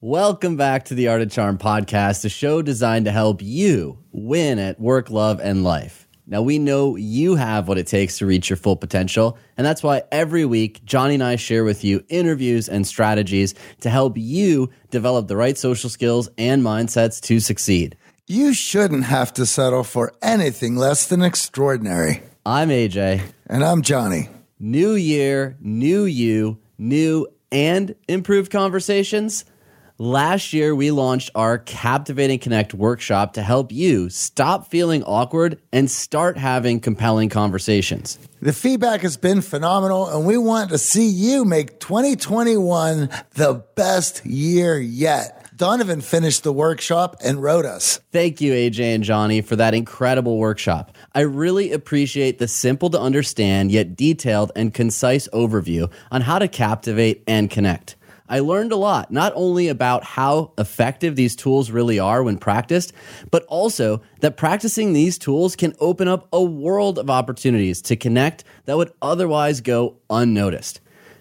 Welcome back to the Art of Charm podcast, a show designed to help you win at work, love, and life. Now, we know you have what it takes to reach your full potential, and that's why every week, Johnny and I share with you interviews and strategies to help you develop the right social skills and mindsets to succeed. You shouldn't have to settle for anything less than extraordinary. I'm AJ. And I'm Johnny. New year, new you, new and improved conversations. Last year, we launched our Captivating Connect workshop to help you stop feeling awkward and start having compelling conversations. The feedback has been phenomenal, and we want to see you make 2021 the best year yet. Donovan finished the workshop and wrote us. Thank you, AJ and Johnny, for that incredible workshop. I really appreciate the simple to understand yet detailed and concise overview on how to captivate and connect. I learned a lot, not only about how effective these tools really are when practiced, but also that practicing these tools can open up a world of opportunities to connect that would otherwise go unnoticed.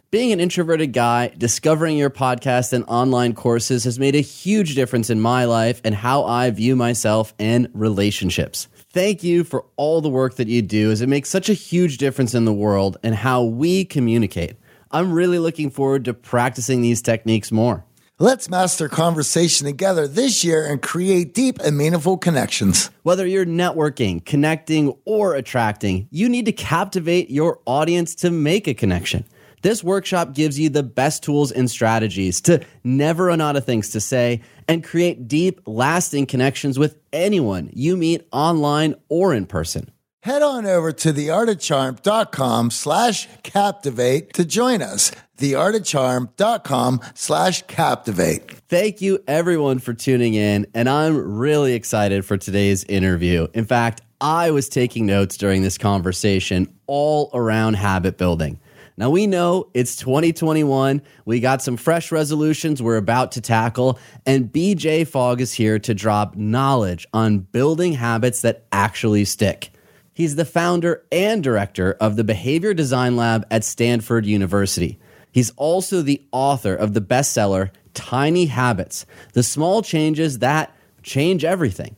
Being an introverted guy, discovering your podcast and online courses has made a huge difference in my life and how I view myself and relationships. Thank you for all the work that you do as it makes such a huge difference in the world and how we communicate. I'm really looking forward to practicing these techniques more. Let's master conversation together this year and create deep and meaningful connections. Whether you're networking, connecting, or attracting, you need to captivate your audience to make a connection. This workshop gives you the best tools and strategies to never run out of things to say and create deep, lasting connections with anyone you meet online or in person head on over to theartofcharm.com slash captivate to join us. Theartofcharm.com slash captivate. Thank you everyone for tuning in, and I'm really excited for today's interview. In fact, I was taking notes during this conversation all around habit building. Now we know it's 2021. We got some fresh resolutions we're about to tackle, and BJ Fogg is here to drop knowledge on building habits that actually stick. He's the founder and director of the Behavior Design Lab at Stanford University. He's also the author of the bestseller Tiny Habits The Small Changes That Change Everything.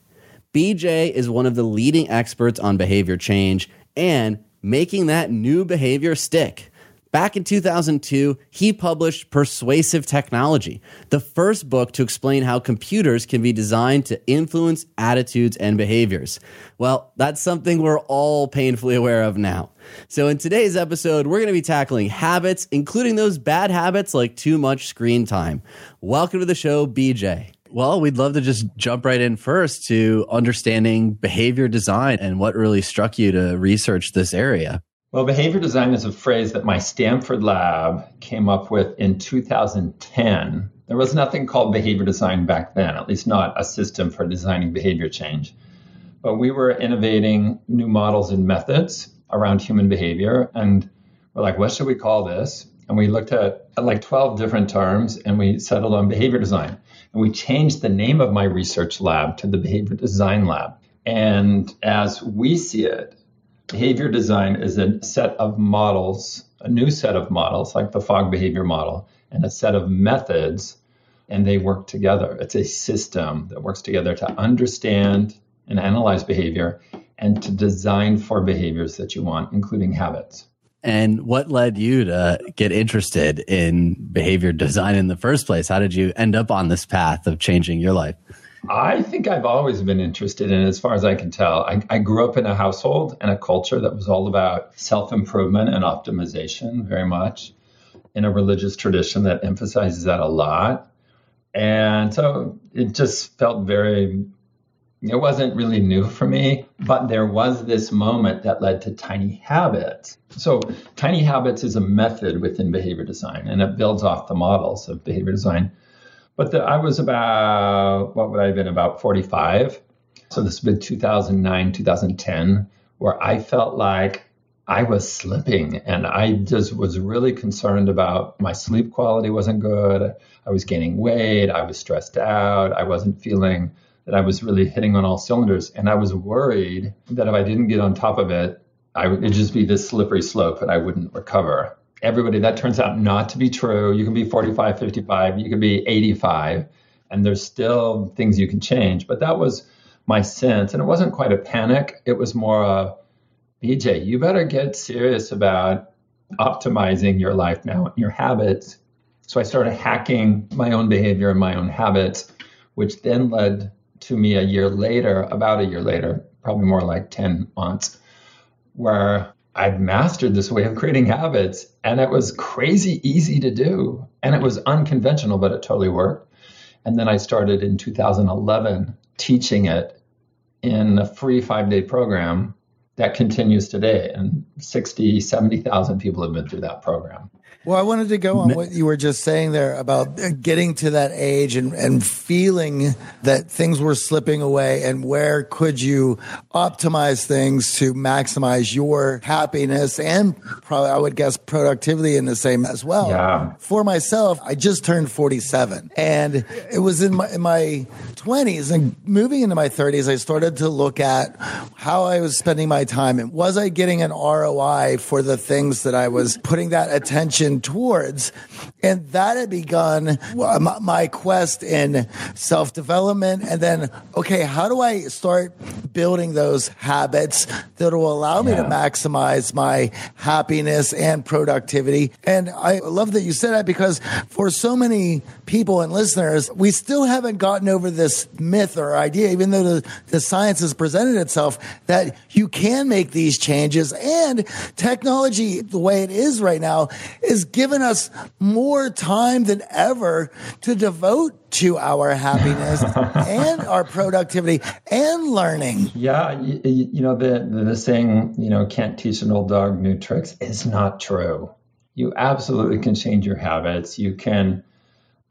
BJ is one of the leading experts on behavior change and making that new behavior stick. Back in 2002, he published Persuasive Technology, the first book to explain how computers can be designed to influence attitudes and behaviors. Well, that's something we're all painfully aware of now. So, in today's episode, we're going to be tackling habits, including those bad habits like too much screen time. Welcome to the show, BJ. Well, we'd love to just jump right in first to understanding behavior design and what really struck you to research this area. Well, behavior design is a phrase that my Stanford lab came up with in 2010. There was nothing called behavior design back then, at least not a system for designing behavior change. But we were innovating new models and methods around human behavior. And we're like, what should we call this? And we looked at, at like 12 different terms and we settled on behavior design. And we changed the name of my research lab to the Behavior Design Lab. And as we see it, Behavior design is a set of models, a new set of models, like the Fogg behavior model, and a set of methods, and they work together. It's a system that works together to understand and analyze behavior and to design for behaviors that you want, including habits. And what led you to get interested in behavior design in the first place? How did you end up on this path of changing your life? I think I've always been interested in as far as I can tell. I, I grew up in a household and a culture that was all about self improvement and optimization, very much in a religious tradition that emphasizes that a lot. And so it just felt very, it wasn't really new for me, but there was this moment that led to Tiny Habits. So, Tiny Habits is a method within behavior design, and it builds off the models of behavior design But the, I was about, what would I have been, about 45. So this would be 2009, 2010, where I felt like I was slipping and I just was really concerned about my sleep quality wasn't good. I was gaining weight. I was stressed out. I wasn't feeling that I was really hitting on all cylinders. And I was worried that if I didn't get on top of it, I would it'd just be this slippery slope and I wouldn't recover. Everybody, that turns out not to be true. You can be 45, 55, you can be 85, and there's still things you can change. But that was my sense. And it wasn't quite a panic. It was more a, BJ, you better get serious about optimizing your life now, and your habits. So I started hacking my own behavior and my own habits, which then led to me a year later, about a year later, probably more like 10 months, where I'd mastered this way of creating habits. And it was crazy easy to do. And it was unconventional, but it totally worked. And then I started in 2011 teaching it in a free five day program that continues today. And 60, 70,000 people have been through that program. Well, I wanted to go on what you were just saying there about getting to that age and, and feeling that things were slipping away and where could you optimize things to maximize your happiness and probably, I would guess, productivity in the same as well. Yeah. For myself, I just turned 47 and it was in my, in my 20s and moving into my 30s, I started to look at how I was spending my time and was I getting an ROI for the things that I was putting that attention towards. And that had begun uh, my quest in self development. And then, okay, how do I start building those habits that will allow me yeah. to maximize my happiness and productivity? And I love that you said that because for so many people and listeners, we still haven't gotten over this myth or idea, even though the, the science has presented itself, that you can make these changes. And technology, the way it is right now, is given us more time than ever to devote to our happiness and our productivity and learning. Yeah, you, you know the, the the saying, you know, can't teach an old dog new tricks is not true. You absolutely can change your habits. You can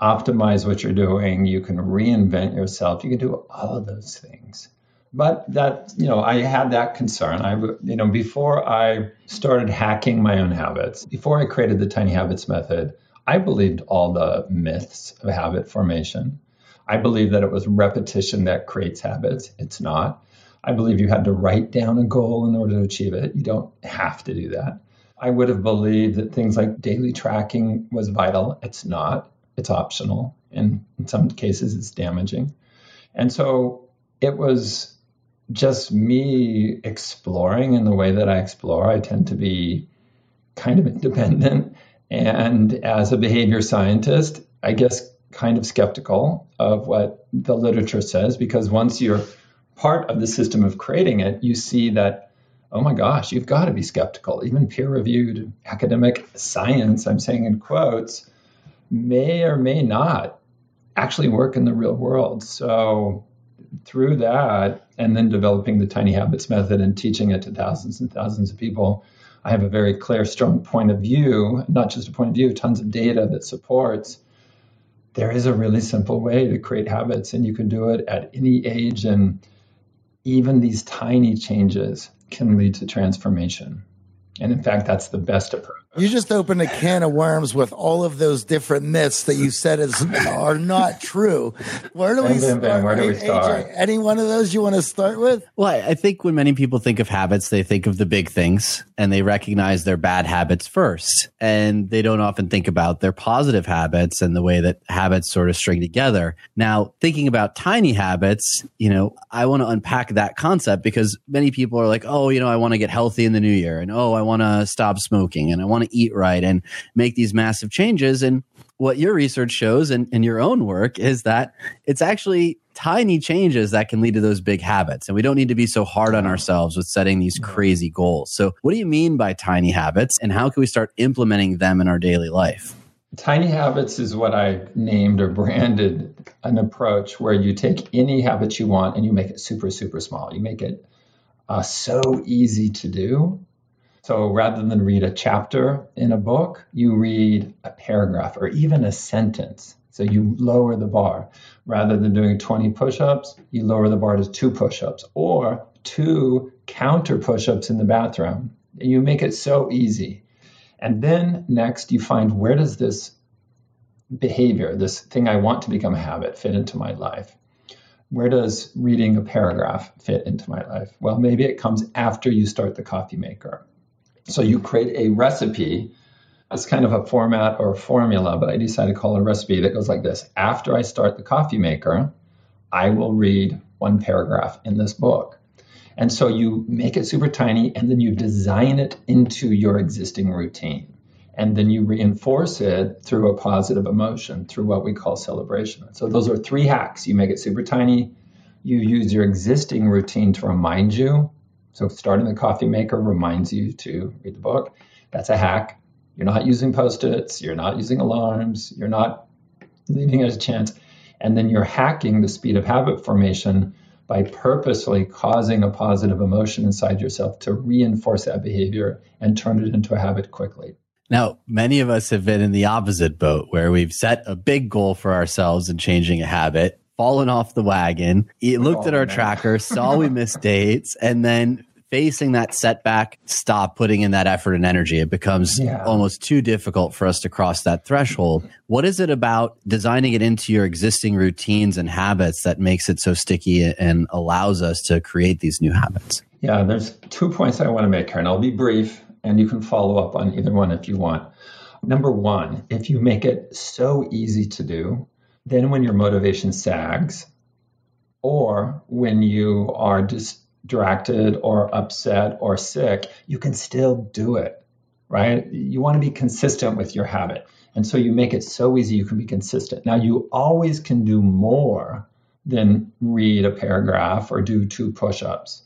optimize what you're doing. You can reinvent yourself. You can do all of those things but that you know i had that concern. I you know before i started hacking my own habits before i created the tiny habits method i believed all the myths of habit formation. I believed that it was repetition that creates habits. It's not. I believe you had to write down a goal in order to achieve it. You don't have to do that. I would have believed that things like daily tracking was vital. It's not. It's optional. And in some cases it's damaging. And so it was just me exploring in the way that I explore. I tend to be kind of independent. And as a behavior scientist, I guess kind of skeptical of what the literature says because once you're part of the system of creating it, you see that, oh my gosh, you've got to be skeptical. Even peer reviewed academic science, I'm saying in quotes, may or may not actually work in the real world. So through that, and then developing the tiny habits method and teaching it to thousands and thousands of people, I have a very clear, strong point of view, not just a point of view, tons of data that supports there is a really simple way to create habits, and you can do it at any age. And even these tiny changes can lead to transformation. And in fact, that's the best approach. You just opened a can of worms with all of those different myths that you said is are not true. Where do we start? Where do we start? AJ, any one of those you want to start with? Well, I think when many people think of habits, they think of the big things and they recognize their bad habits first. And they don't often think about their positive habits and the way that habits sort of string together. Now, thinking about tiny habits, you know, I want to unpack that concept because many people are like, oh, you know, I want to get healthy in the new year and oh, I want to stop smoking and I want to eat right and make these massive changes. And what your research shows and, and your own work is that it's actually tiny changes that can lead to those big habits. And we don't need to be so hard on ourselves with setting these crazy goals. So, what do you mean by tiny habits and how can we start implementing them in our daily life? Tiny habits is what I named or branded an approach where you take any habit you want and you make it super, super small. You make it uh, so easy to do so rather than read a chapter in a book, you read a paragraph or even a sentence. So you lower the bar. Rather than doing 20 push ups, you lower the bar to two push ups or two counter push ups in the bathroom. You make it so easy. And then next, you find where does this behavior, this thing I want to become a habit, fit into my life? Where does reading a paragraph fit into my life? Well, maybe it comes after you start the coffee maker. So you create a recipe it's kind of a format or a formula, but I decided to call it a recipe that goes like this. After I start the coffee maker, I will read one paragraph in this book. And so you make it super tiny and then you design it into your existing routine. And then you reinforce it through a positive emotion, through what we call celebration. So those are three hacks. You make it super tiny, you use your existing routine to remind you. So starting the coffee maker reminds you to read the book. That's a hack. You're not using post its, you're not using alarms, you're not leaving it a chance. And then you're hacking the speed of habit formation by purposely causing a positive emotion inside yourself to reinforce that behavior and turn it into a habit quickly. Now, many of us have been in the opposite boat where we've set a big goal for ourselves in changing a habit, fallen off the wagon, He oh, looked at our tracker, saw we missed dates, and then facing that setback, stop putting in that effort and energy. It becomes yeah. almost too difficult for us to cross that threshold. What is it about designing it into your existing routines and habits that makes it so sticky and allows us to create these new habits? Yeah, there's two points I want to make here, and I'll be brief, and you can follow up on either one if you want. Number one, if you make it so easy to do, then when your motivation sags, or when you are distracted or upset or sick, you can still do it, right? You want to be consistent with your habit. And so you make it so easy you can be consistent. Now, you always can do more than read a paragraph or do two push ups,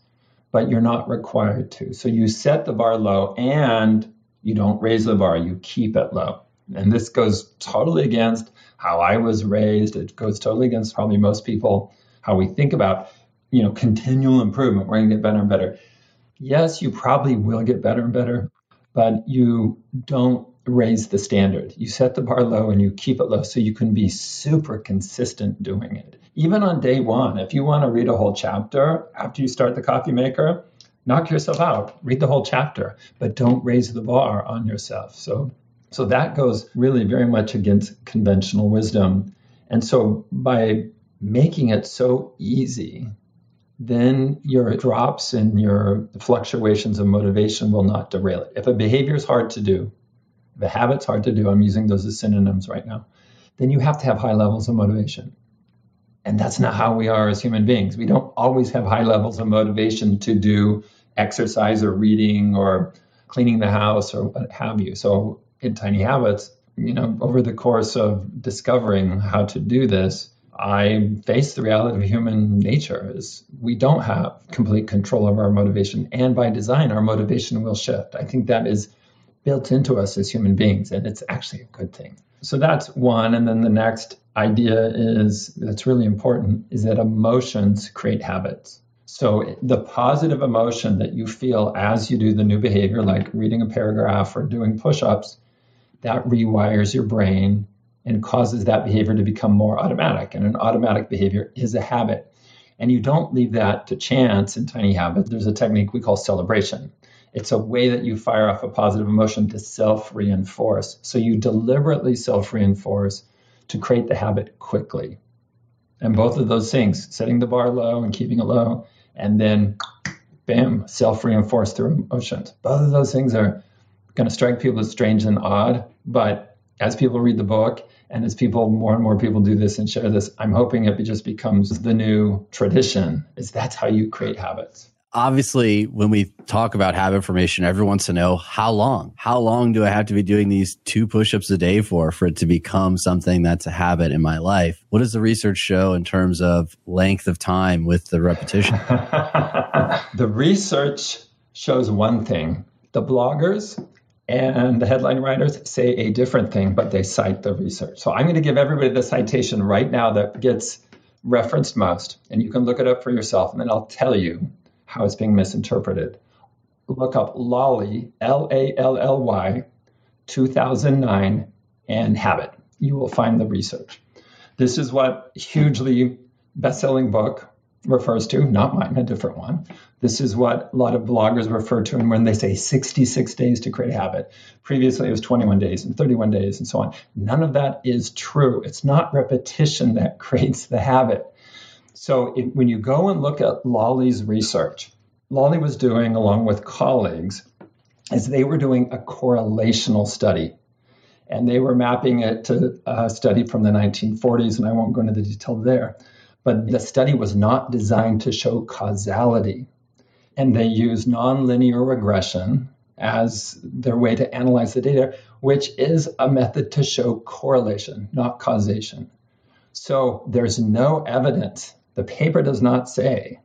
but you're not required to. So you set the bar low and you don't raise the bar, you keep it low. And this goes totally against how I was raised. It goes totally against probably most people, how we think about you know, continual improvement. We're going to get better and better. Yes, you probably will get better and better, but you don't raise the standard. You set the bar low and you keep it low so you can be super consistent doing it. Even on day one, if you want to read a whole chapter after you start the coffee maker, knock yourself out. Read the whole chapter, but don't raise the bar on yourself. So so that goes really very much against conventional wisdom. And so by making it so easy then your drops and your fluctuations of motivation will not derail it. If a behavior is hard to do, if a habit's hard to do, I'm using those as synonyms right now, then you have to have high levels of motivation. And that's not how we are as human beings. We don't always have high levels of motivation to do exercise or reading or cleaning the house or what have you. So in Tiny Habits, you know, over the course of discovering how to do this, I face the reality of human nature is we don't have complete control of our motivation. And by design, our motivation will shift. I think that is built into us as human beings, and it's actually a good thing. So that's one. And then the next idea is that's really important is that emotions create habits. So the positive emotion that you feel as you do the new behavior, like reading a paragraph or doing push ups, that rewires your brain and causes that behavior to become more automatic. And an automatic behavior is a habit. And you don't leave that to chance in tiny habits. There's a technique we call celebration. It's a way that you fire off a positive emotion to self reinforce. So you deliberately self reinforce to create the habit quickly. And both of those things, setting the bar low and keeping it low, and then bam, self reinforce through emotions. Both of those things are going to strike people as strange and odd, but as people read the book and as people, more and more people do this and share this, I'm hoping it just becomes the new tradition. Is that's how you create habits. Obviously, when we talk about habit formation, everyone wants to know how long. How long do I have to be doing these two push-ups a day for for it to become something that's a habit in my life? What does the research show in terms of length of time with the repetition? the research shows one thing. The bloggers and the headline writers say a different thing, but they cite the research. So I'm going to give everybody the citation right now that gets referenced most, and you can look it up for yourself, and then I'll tell you how it's being misinterpreted. Look up Lally, L A L L Y, 2009, and Habit. You will find the research. This is what hugely best-selling book refers to, not mine, a different one. This is what a lot of bloggers refer to when they say 66 days to create a habit. Previously, it was 21 days and 31 days and so on. None of that is true. It's not repetition that creates the habit. So it, when you go and look at Lally's research, Lally was doing, along with colleagues, is they were doing a correlational study. And they were mapping it to a study from the 1940s, and I won't go into the detail there. But the study was not designed to show causality. And they used nonlinear regression as their way to analyze the data, which is a method to show correlation, not causation. So there's no evidence. The paper does not say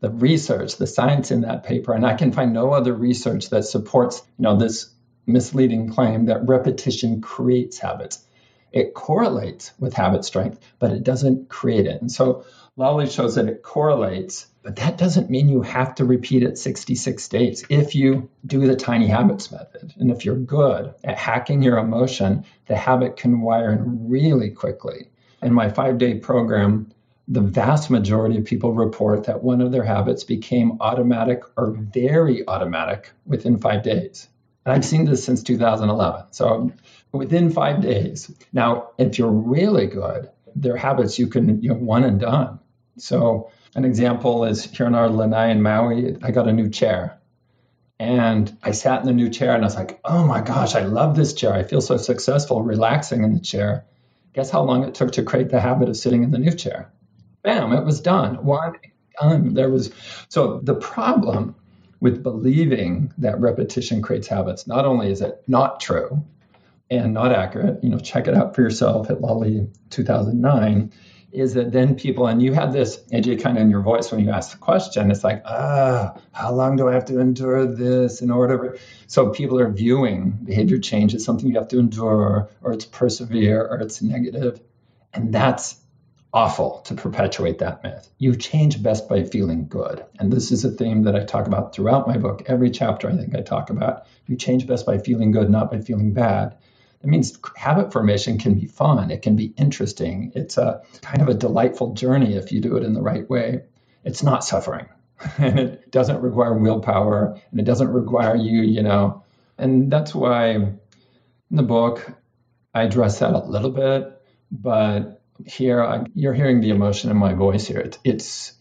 the research, the science in that paper, and I can find no other research that supports, you know, this misleading claim that repetition creates habits. It correlates with habit strength, but it doesn't create it. And so Lally shows that it correlates, but that doesn't mean you have to repeat it 66 days. If you do the tiny habits method, and if you're good at hacking your emotion, the habit can wire in really quickly. In my five day program, the vast majority of people report that one of their habits became automatic or very automatic within five days. And I've seen this since 2011. So within five days. Now, if you're really good, there are habits you can, you know, one and done. So an example is here in our lanai in Maui, I got a new chair. And I sat in the new chair and I was like, oh my gosh, I love this chair. I feel so successful relaxing in the chair. Guess how long it took to create the habit of sitting in the new chair? Bam, it was done. One done. There was so the problem with believing that repetition creates habits, not only is it not true, and not accurate, you know, check it out for yourself at Lally 2009, is that then people, and you had this, AJ, kind of in your voice when you asked the question, it's like, ah, how long do I have to endure this in order? So people are viewing behavior change as something you have to endure, or it's persevere, or it's negative. And that's awful to perpetuate that myth. You change best by feeling good. And this is a theme that I talk about throughout my book. Every chapter I think I talk about. You change best by feeling good, not by feeling bad. That means habit formation can be fun. It can be interesting. It's a kind of a delightful journey if you do it in the right way. It's not suffering. and it doesn't require willpower and it doesn't require you, you know. And that's why in the book I address that a little bit, but here I, you're hearing the emotion in my voice here. It's, it's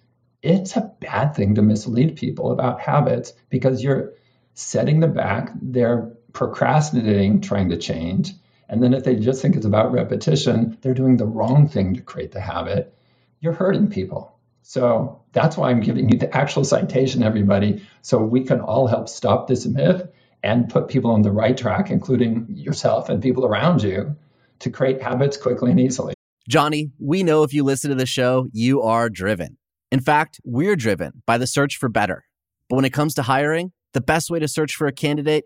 it's a bad thing to mislead people about habits because you're setting them back. They're procrastinating trying to change. And then if they just think it's about repetition, they're doing the wrong thing to create the habit. You're hurting people. So that's why I'm giving you the actual citation, everybody, so we can all help stop this myth and put people on the right track, including yourself and people around you, to create habits quickly and easily. Johnny, we know if you listen to the show, you are driven. In fact, we're driven by the search for better. But when it comes to hiring, the best way to search for a candidate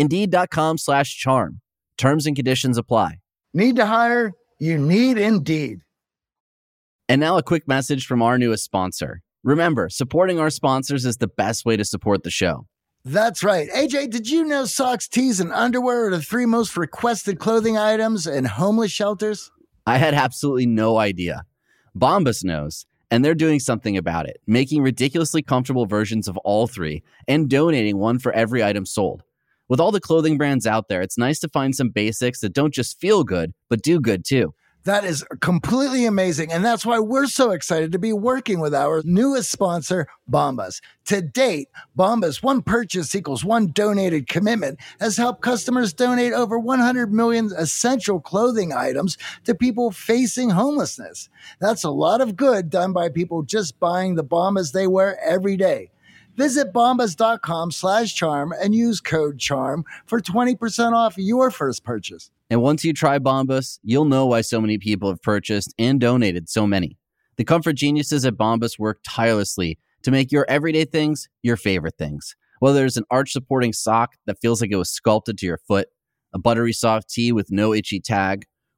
Indeed.com slash charm. Terms and conditions apply. Need to hire? You need Indeed. And now a quick message from our newest sponsor. Remember, supporting our sponsors is the best way to support the show. That's right. AJ, did you know socks, tees, and underwear are the three most requested clothing items in homeless shelters? I had absolutely no idea. Bombas knows, and they're doing something about it, making ridiculously comfortable versions of all three and donating one for every item sold. With all the clothing brands out there, it's nice to find some basics that don't just feel good, but do good too. That is completely amazing. And that's why we're so excited to be working with our newest sponsor, Bombas. To date, Bombas, one purchase equals one donated commitment, has helped customers donate over 100 million essential clothing items to people facing homelessness. That's a lot of good done by people just buying the Bombas they wear every day. Visit bombas.com slash charm and use code charm for 20% off your first purchase. And once you try Bombas, you'll know why so many people have purchased and donated so many. The comfort geniuses at Bombas work tirelessly to make your everyday things your favorite things. Whether it's an arch supporting sock that feels like it was sculpted to your foot, a buttery soft tee with no itchy tag,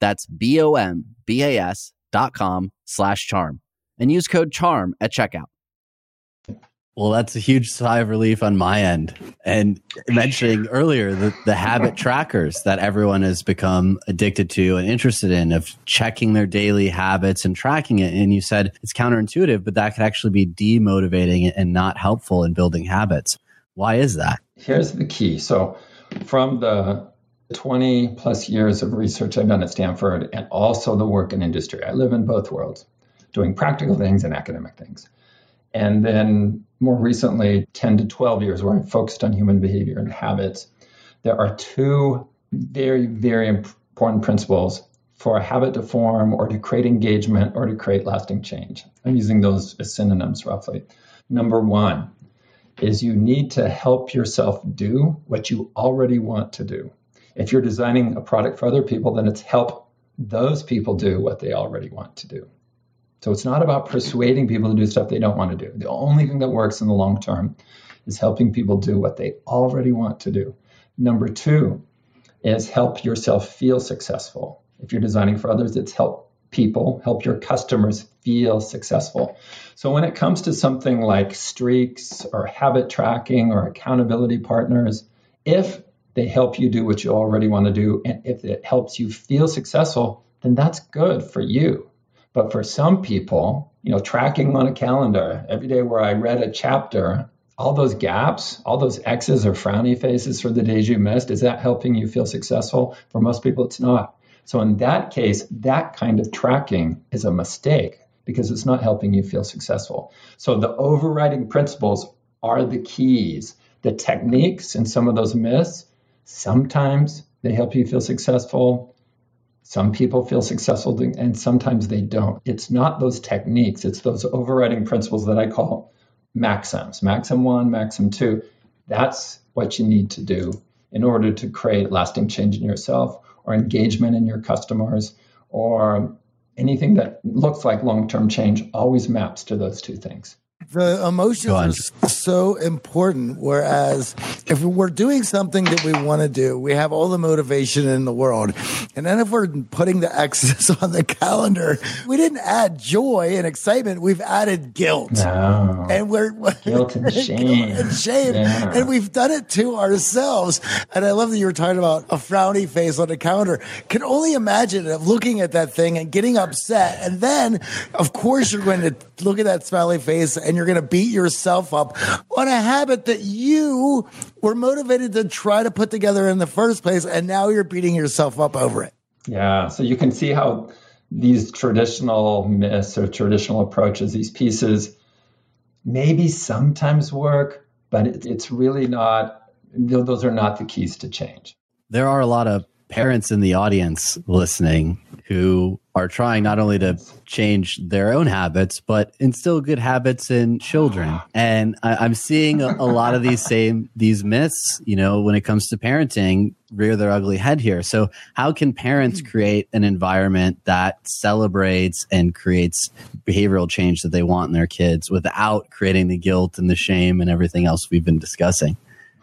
That's B-O-M-B-A-S dot com slash charm and use code CHARM at checkout. Well, that's a huge sigh of relief on my end. And mentioning earlier the, the habit trackers that everyone has become addicted to and interested in of checking their daily habits and tracking it. And you said it's counterintuitive, but that could actually be demotivating and not helpful in building habits. Why is that? Here's the key. So, from the 20 plus years of research I've done at Stanford and also the work in industry, I live in both worlds, doing practical things and academic things. And then more recently, 10 to 12 years where I focused on human behavior and habits. There are two very, very important principles for a habit to form or to create engagement or to create lasting change. I'm using those as synonyms roughly. Number one is you need to help yourself do what you already want to do. If you're designing a product for other people, then it's help those people do what they already want to do. So it's not about persuading people to do stuff they don't want to do. The only thing that works in the long term is helping people do what they already want to do. Number two is help yourself feel successful. If you're designing for others, it's help people, help your customers feel successful. So when it comes to something like streaks or habit tracking or accountability partners, if they help you do what you already want to do, and if it helps you feel successful, then that's good for you. But for some people, you know, tracking on a calendar every day where I read a chapter, all those gaps, all those X's or frowny faces for the days you missed, is that helping you feel successful? For most people, it's not. So in that case, that kind of tracking is a mistake because it's not helping you feel successful. So the overriding principles are the keys. The techniques and some of those myths, sometimes they help you feel successful. Some people feel successful and sometimes they don't. It's not those techniques, it's those overriding principles that I call maxims. Maxim one, maxim two. That's what you need to do in order to create lasting change in yourself or engagement in your customers or anything that looks like long term change always maps to those two things the emotions are so important. Whereas if we're doing something that we want to do, we have all the motivation in the world. And then if we're putting the X's on the calendar, we didn't add joy and excitement. We've added guilt. No. And we're guilt and shame. and shame. Yeah. And we've done it to ourselves. And I love that you were talking about a frowny face on the calendar. Can only imagine of looking at that thing and getting upset. And then, of course, you're going to look at that smiley face and you're going to beat yourself up on a habit that you were motivated to try to put together in the first place. And now you're beating yourself up over it. Yeah. So you can see how these traditional myths or traditional approaches, these pieces, maybe sometimes work, but it's really not, those are not the keys to change. There are a lot of parents in the audience listening who are trying not only to change their own habits, but instill good habits in children. And I, am seeing a, a, lot of these same these myths, you know, when it comes to parenting, rear their ugly head here. So how can parents create an environment that celebrates and creates behavioral change that they want in their kids without creating the guilt and the shame and everything else we've been discussing?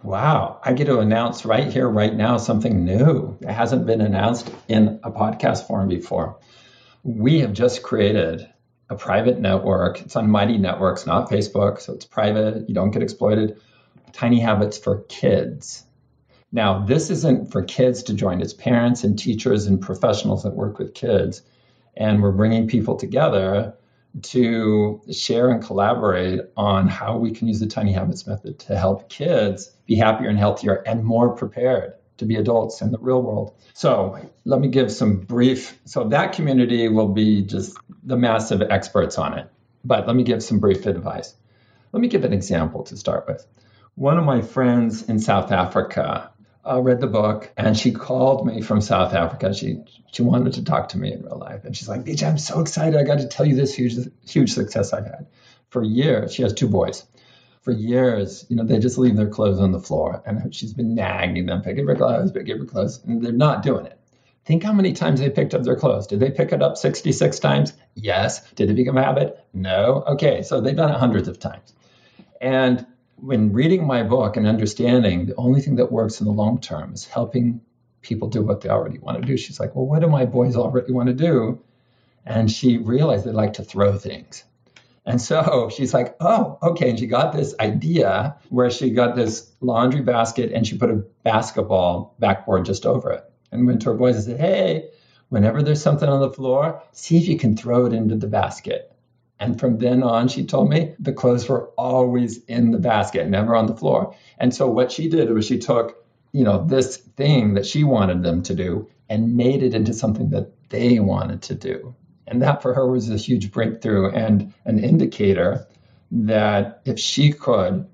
Wow, I get to announce right here, right now, something new. It hasn't been announced in a podcast form before. We have just created a private network. It's on Mighty Networks, not Facebook, so it's private. You don't get exploited. Tiny Habits for Kids. Now, this isn't for kids to join, it's parents and teachers and professionals that work with kids. And we're bringing people together to share and collaborate on how we can use the Tiny Habits method to help kids be happier and healthier and more prepared to be adults in the real world. So, let me give some brief. So, that community will be just the massive experts on it. But let me give some brief advice. Let me give an example to start with. One of my friends in South Africa uh, read the book and she called me from South Africa. She she wanted to talk to me in real life, and she's like, "BJ, I'm so excited! I got to tell you this huge huge success I've had for years." She has two boys. For years, you know, they just leave their clothes on the floor, and she's been nagging them, pick up your clothes, pick up your clothes, and they're not doing it. Think how many times they picked up their clothes. Did they pick it up 66 times? Yes. Did it become a habit? No. Okay, so they've done it hundreds of times. And when reading my book and understanding the only thing that works in the long term is helping people do what they already want to do. She's like, well, what do my boys already want to do? And she realized they like to throw things. And so she's like, oh, okay. And she got this idea where she got this laundry basket and she put a basketball backboard just over it. And went to her boys and said, hey, whenever there's something on the floor, see if you can throw it into the basket. And from then on, she told me the clothes were always in the basket, never on the floor. And so what she did was she took, you know, this thing that she wanted them to do and made it into something that they wanted to do. And that for her was a huge breakthrough and an indicator that if she could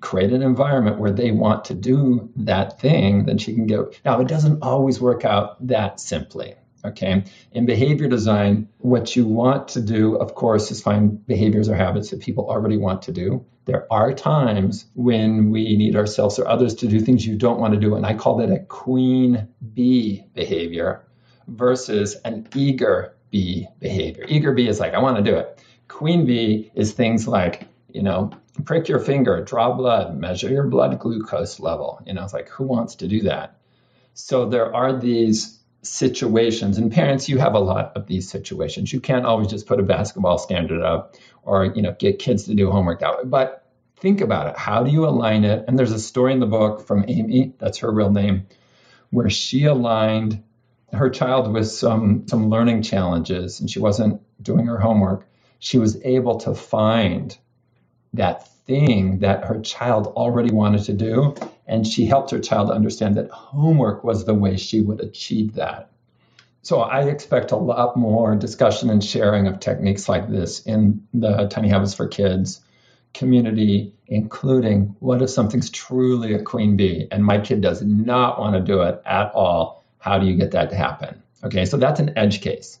create an environment where they want to do that thing, then she can get. Now, it doesn't always work out that simply. Okay. In behavior design, what you want to do, of course, is find behaviors or habits that people already want to do. There are times when we need ourselves or others to do things you don't want to do. And I call that a queen bee behavior versus an eager bee behavior. Eager bee is like, I want to do it. Queen bee is things like, you know, prick your finger, draw blood, measure your blood glucose level. You know, it's like, who wants to do that? So there are these situations. And parents you have a lot of these situations. You can't always just put a basketball standard up or you know get kids to do homework that way. But think about it. How do you align it? And there's a story in the book from amy that's her real name where she aligned her child with some some learning challenges and she wasn't doing her homework. She was able to find that thing that her child already wanted to do. And she helped her child understand that homework was the way she would achieve that. So I expect a lot more discussion and sharing of techniques like this in the Tiny Habits for Kids community, including what if something's truly a queen bee and my kid does not want to do it at all? How do you get that to happen? Okay, so that's an edge case.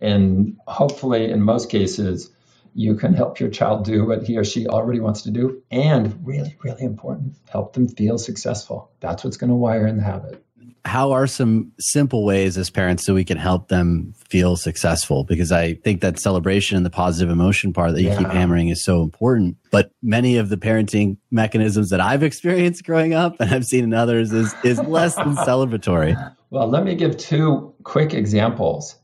And hopefully, in most cases, you can help your child do what he or she already wants to do. And really, really important, help them feel successful. That's what's going to wire in the habit. How are some simple ways as parents so we can help them feel successful? Because I think that celebration and the positive emotion part that you yeah. keep hammering is so important. But many of the parenting mechanisms that I've experienced growing up and I've seen in others is, is less than celebratory. Well, let me give two quick examples.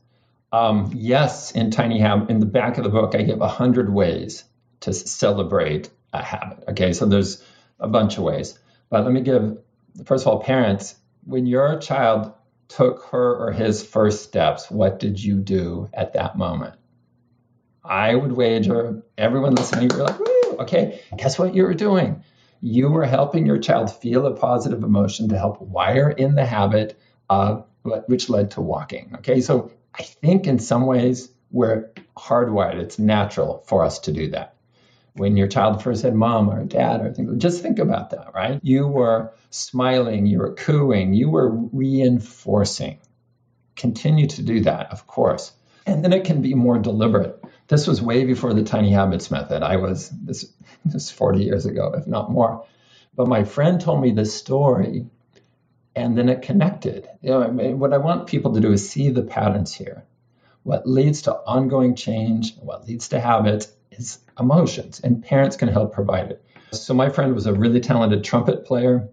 Um, yes, in Tiny Habit, in the back of the book, I give a hundred ways to celebrate a habit. Okay, so there's a bunch of ways, but let me give first of all, parents, when your child took her or his first steps, what did you do at that moment? I would wager everyone listening, you're like, Woo! okay, guess what you were doing? You were helping your child feel a positive emotion to help wire in the habit of which led to walking. Okay, so I think in some ways we're hardwired. It's natural for us to do that. When your child first said mom or dad or things, just think about that, right? You were smiling, you were cooing, you were reinforcing. Continue to do that, of course. And then it can be more deliberate. This was way before the tiny habits method. I was this this 40 years ago, if not more. But my friend told me this story and then it connected. You know, I mean, what I want people to do is see the patterns here. What leads to ongoing change, what leads to habits is emotions, and parents can help provide it. So, my friend was a really talented trumpet player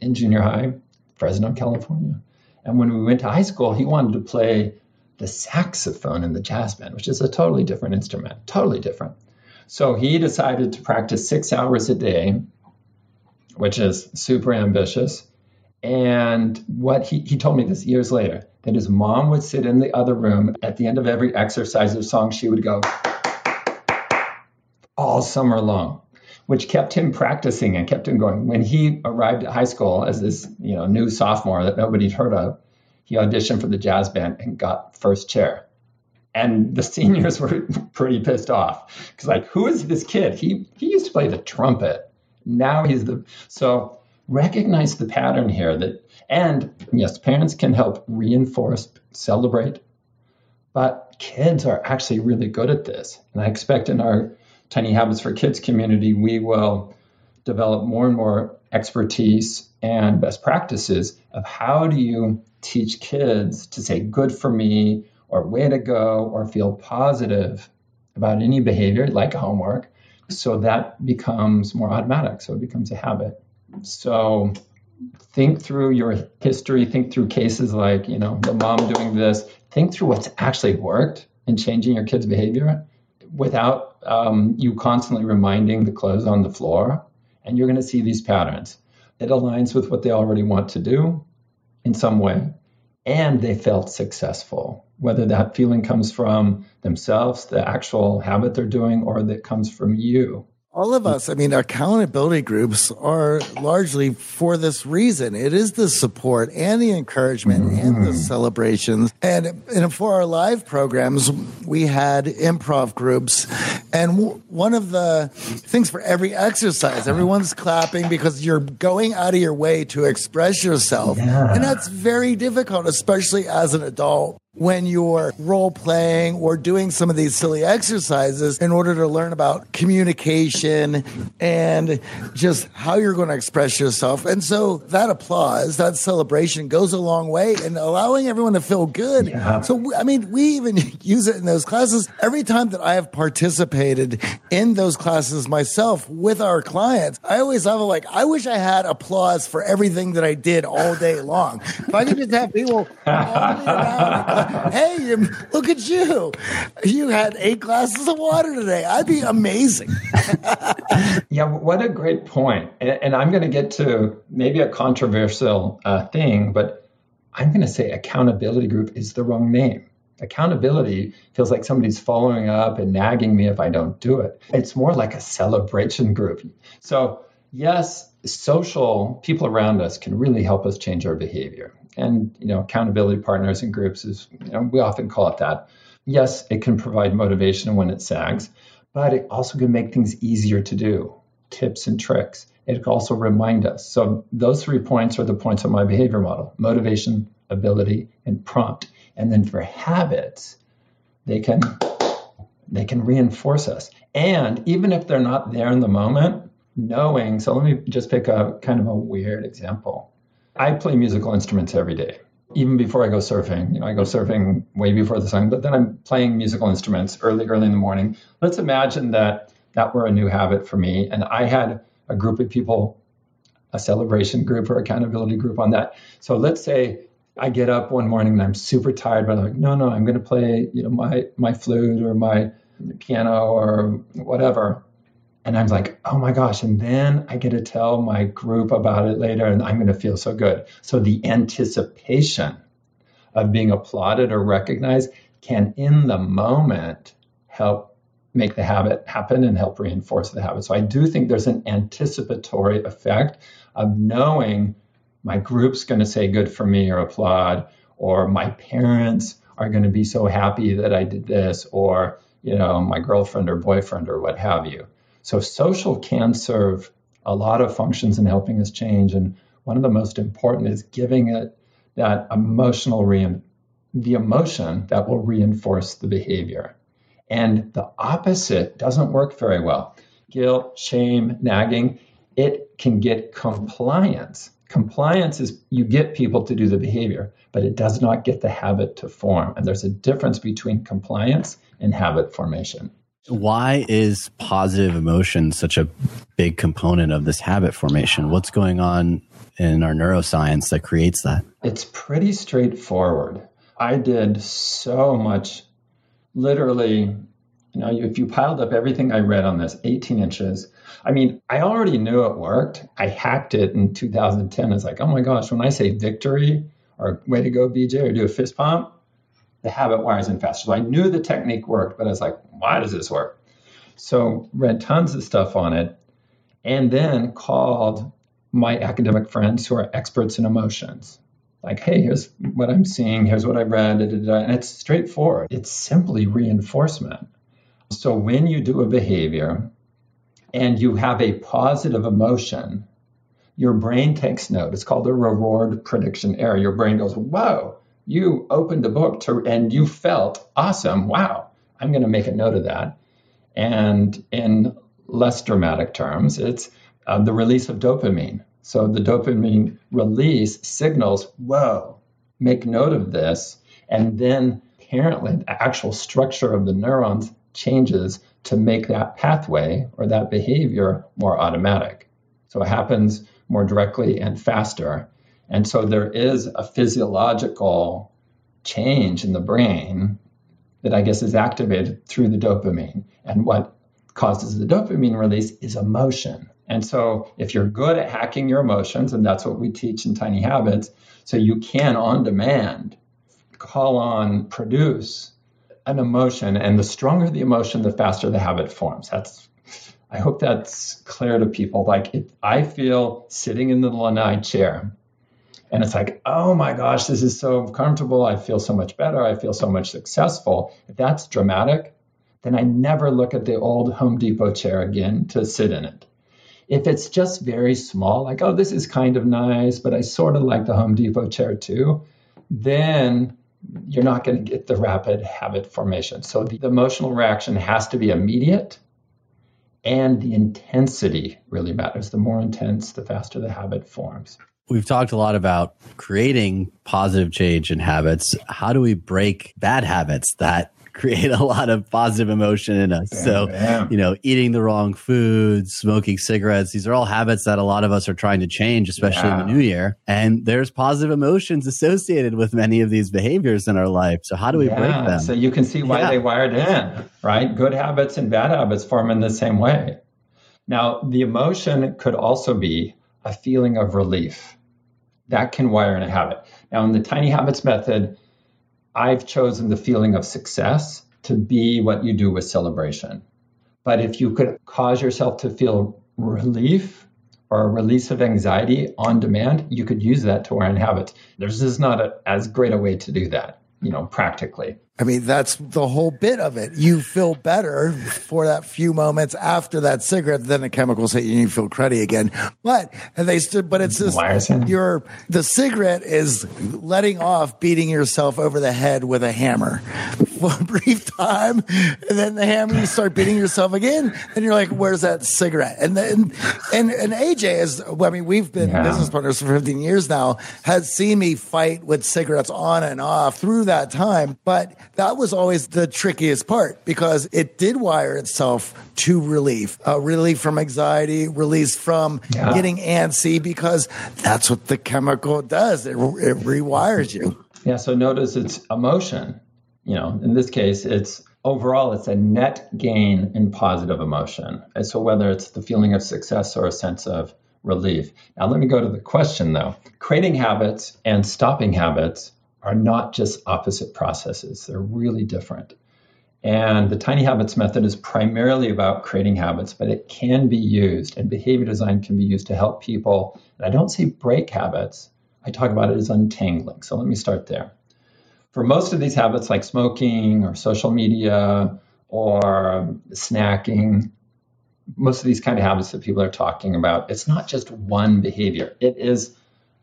in junior high, Fresno, California. And when we went to high school, he wanted to play the saxophone in the jazz band, which is a totally different instrument, totally different. So, he decided to practice six hours a day, which is super ambitious. And what he, he told me this years later that his mom would sit in the other room at the end of every exercise or song, she would go all summer long, which kept him practicing and kept him going. When he arrived at high school as this you know new sophomore that nobody'd heard of, he auditioned for the jazz band and got first chair. And the seniors were pretty pissed off because like, who is this kid? He he used to play the trumpet. Now he's the so recognize the pattern here that and yes parents can help reinforce celebrate but kids are actually really good at this. And i expect in our tiny habits for kids community we will develop more and more expertise and best practices of how do you teach kids to say good for me or way to go or feel positive about any behavior like homework so that becomes more automatic so it becomes a habit so think through your history, think through cases like, you know, the mom doing this, think through what's actually worked in changing your kid's behavior without um, you constantly reminding the clothes on the floor. And you're going to see these patterns. It aligns with what they already want to do in some way. And they felt successful, whether that feeling comes from themselves, the actual habit they're doing, or that comes from you all of us, I mean, accountability groups are largely for this reason. It is the support and the encouragement mm-hmm. and the mm-hmm. celebrations. And, and for our live programs, we had improv groups. And w- one of the things for every exercise, everyone's clapping because you're going out of your way to express yourself. Yeah. And that's very difficult, especially as an adult when you're role playing or doing some of these silly exercises in order to learn about communication and just how you're going to express yourself. And so that applause, that celebration goes a long way in allowing everyone to feel good. Yeah. So, I mean, we even use it in those classes. Every time that I have participated in those classes myself with our clients, I always have a like, I wish I had applause for everything that I did all day long. If I could just have people hey, look at you. You had eight glasses of water today. I'd be amazing. yeah, what a great point. And, and I'm going to get to maybe a controversial uh, thing, but I'm going to say accountability group is the wrong name. Accountability feels like somebody's following up and nagging me if I don't do it. It's more like a celebration group. So, yes, social people around us can really help us change our behavior. And you know accountability partners and groups is you know, we often call it that. Yes it can provide motivation when it sags but it also can make things easier to do. Tips and tricks. It can also remind us. So those three points are the points of my behavior model. Motivation ability and prompt. And then for habits they can they can reinforce us. And even if they're not there in the moment knowing so let me just pick a kind of a weird example I play musical instruments every day. Even before I go surfing, you know, I go surfing way before the sun, but then I'm playing musical instruments early, early in the morning. Let's imagine that that were a new habit for me, and I had a group of people, a celebration group or accountability group on that. So let's say I get up one morning and I'm super tired, but I'm like, no, no, I'm going to play, you know, my my flute or my piano or whatever. And I'm like, oh my gosh. And then I get to tell my group about it later, and I'm going to feel so good. So the anticipation of being applauded or recognized can, in the moment, help make the habit happen and help reinforce the habit. So I do think there's an anticipatory effect of knowing my group's going to say good for me or applaud, or my parents are going to be so happy that I did this, or you know, my girlfriend or boyfriend or what have you. So social can serve a lot of functions in helping us change. And one of the most important is giving it that emotional re- the emotion that will reinforce the behavior. And the opposite doesn't work very well. Guilt, shame, nagging, it can get compliance. Compliance is you get people to do the behavior, but it does not get the habit to form. And there's a difference between compliance and habit formation. Why is positive emotion such a big component of this habit formation? What's going on in our neuroscience that creates that? It's pretty straightforward. I did so much, literally, you know, if you piled up everything I read on this, 18 inches, I mean, I already knew it worked. I hacked it in 2010. It's like, oh my gosh, when I say victory or way to go, BJ, or do a fist pump, the habit wires in faster. So I knew the technique worked, but I was like, why does this work? So read tons of stuff on it and then called my academic friends who are experts in emotions. Like, hey, here's what I'm seeing, here's what I read, da, da, da. and it's straightforward. It's simply reinforcement. So when you do a behavior and you have a positive emotion, your brain takes note. It's called the reward prediction error. Your brain goes, whoa, you opened a book to, and you felt awesome. Wow, I'm going to make a note of that. And in less dramatic terms, it's uh, the release of dopamine. So the dopamine release signals, whoa, make note of this. And then apparently the actual structure of the neurons changes to make that pathway or that behavior more automatic. So it happens more directly and faster. And so there is a physiological change in the brain that I guess is activated through the dopamine. And what causes the dopamine release is emotion. And so if you're good at hacking your emotions, and that's what we teach in Tiny Habits, so you can on demand call on, produce an emotion, and the stronger the emotion, the faster the habit forms. That's I hope that's clear to people. Like I feel sitting in the lanai chair and it's like, oh my gosh, this is so comfortable. I feel so much better. I feel so much successful. If that's dramatic, then I never look at the old Home Depot chair again to sit in it. If it's just very small, like, oh, this is kind of nice, but I sort of like the Home Depot chair too, then you're not going to get the rapid habit formation. So the emotional reaction has to be immediate and the intensity really matters. The more intense, the faster the habit forms. We've talked a lot about creating positive change in habits. How do we break bad habits that create a lot of positive emotion in us. Damn, so, damn. you know, eating the wrong foods, smoking cigarettes, these are all habits that a lot of us are trying to change, especially yeah. in the new year. And there's positive emotions associated with many of these behaviors in our life. So, how do we yeah, break them? So, you can see why yeah. they wired in, right? Good habits and bad habits form in the same way. Now, the emotion could also be a feeling of relief. That can wire in a habit. Now, in the tiny habits method, I've chosen the feeling of success to be what you do with celebration. But if you could cause yourself to feel relief or a release of anxiety on demand, you could use that to wire in habits. There's just not a, as great a way to do that, you know, practically. I mean, that's the whole bit of it. You feel better for that few moments after that cigarette, then the chemicals hit you and you feel cruddy again. But and they stood, but it's just your the cigarette is letting off beating yourself over the head with a hammer for a brief time, and then the hammer you start beating yourself again, and you're like, "Where's that cigarette?" And then and and AJ is, I mean, we've been yeah. business partners for 15 years now, has seen me fight with cigarettes on and off through that time, but that was always the trickiest part because it did wire itself to relief, uh, relief from anxiety, release from yeah. getting antsy because that's what the chemical does. It, it rewires you. Yeah. So notice it's emotion. You know, in this case, it's overall it's a net gain in positive emotion. And so whether it's the feeling of success or a sense of relief. Now let me go to the question though. Creating habits and stopping habits are not just opposite processes, they're really different. And the tiny habits method is primarily about creating habits, but it can be used, and behavior design can be used to help people. And I don't say break habits, I talk about it as untangling. So let me start there. For most of these habits, like smoking or social media or snacking, most of these kind of habits that people are talking about, it's not just one behavior, it is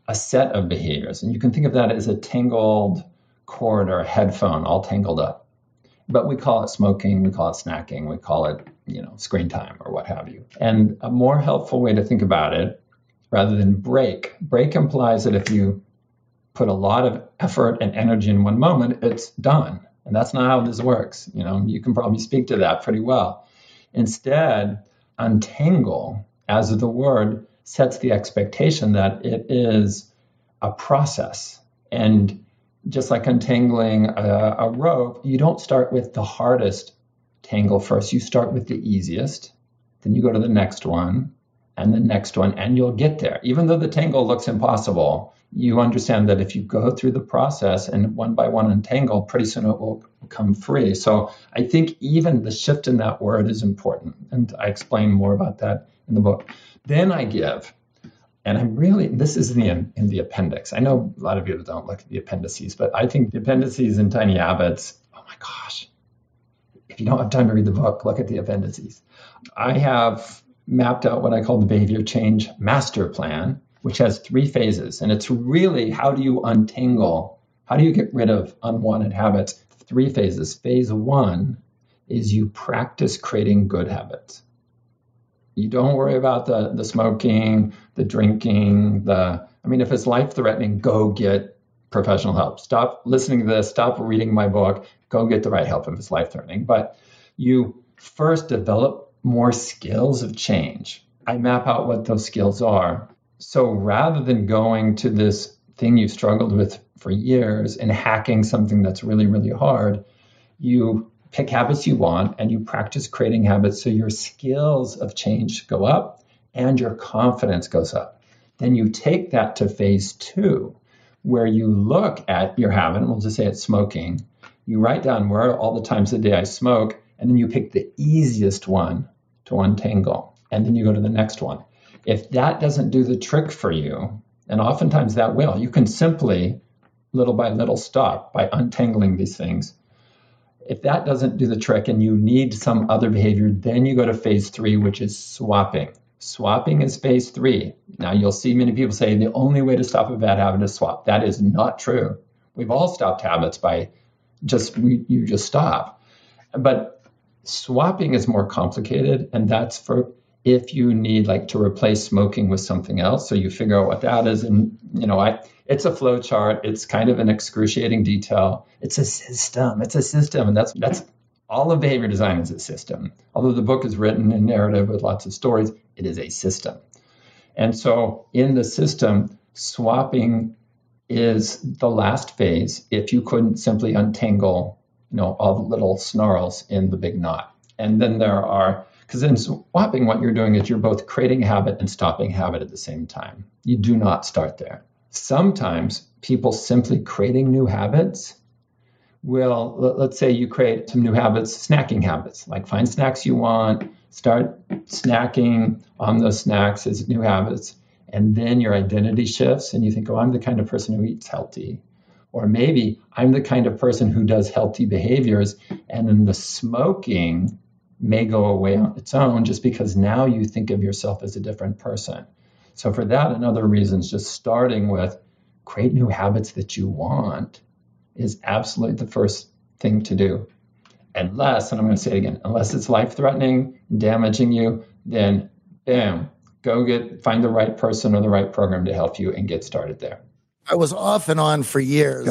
a set of behaviors. And you can think of that as a tangled cord or a headphone all tangled up. But we call it smoking, we call it snacking, we call it, you know, screen time or what have you. And a more helpful way to think about it, rather than break, break implies that if you put a lot of effort and energy in one moment, it's done. And that's not how this works. You know, you can probably speak to that pretty well. Instead, untangle, as the word, sets the expectation that it is a process. And just like untangling a, a, rope, you don't start with the hardest tangle first. You start with the easiest, then you go to the next one, and the next one, and you'll get there. Even though the tangle looks impossible, you understand that if you go through the process and one by one untangle, pretty soon it will come free. So I think even the shift in that word is important. And I explain more about that in the book. Then I give and I'm really, this is in the, in the appendix. I know a lot of you don't look at the appendices, but I think the appendices in Tiny Habits, oh my gosh. If you don't have time to read the book, look at the appendices. I have mapped out what I call the behavior change master plan, which has three phases. And it's really how do you untangle, how do you get rid of unwanted habits? Three phases. Phase one is you practice creating good habits. You don't worry about the the smoking, the drinking, the I mean, if it's life threatening, go get professional help. Stop listening to this, stop reading my book, go get the right help if it's life threatening. But you first develop more skills of change. I map out what those skills are. So rather than going to this thing you struggled with for years and hacking something that's really, really hard, you pick habits you want and you practice creating habits so your skills of change go up and your confidence goes up. Then you take that to phase two, where you look at your habit, and we'll just say it's smoking. You write down where all the times of the day I smoke, and then you pick the easiest one to untangle. And then you go to the next one. If that doesn't do the trick for you, and oftentimes that will, you can simply little by little stop by untangling these things if that doesn't do the trick and you need some other behavior, then you go to phase three, which is swapping. Swapping is phase three. Now, you'll see many people say the only way to stop a bad habit is swap. That is not true. We've all stopped habits by just, you just stop. But swapping is more complicated, and that's for if you need like to replace smoking with something else. So you figure out what that is. And, you know, I, it's a flow chart. It's kind of an excruciating detail. It's a system. It's a system. And that's, that's all of behavior design is a system. Although the book is written in narrative with lots of stories, it is a system. And so in the system, swapping is the last phase if you couldn't simply untangle, you know, all the little snarls in the big knot. And then there are because in swapping, what you're doing is you're both creating habit and stopping habit at the same time. You do not start there. Sometimes people simply creating new habits will, let's say you create some new habits, snacking habits, like find snacks you want, start snacking on those snacks as new habits. And then your identity shifts and you think, oh, I'm the kind of person who eats healthy. Or maybe I'm the kind of person who does healthy behaviors. And then the smoking may go away on its own just because now you think of yourself as a different person. So, for that and other reasons, just starting with create new habits that you want is absolutely the first thing to do. Unless, and I'm going to say it again, unless it's life threatening, damaging you, then bam, go get find the right person or the right program to help you and get started there. I was off and on for years.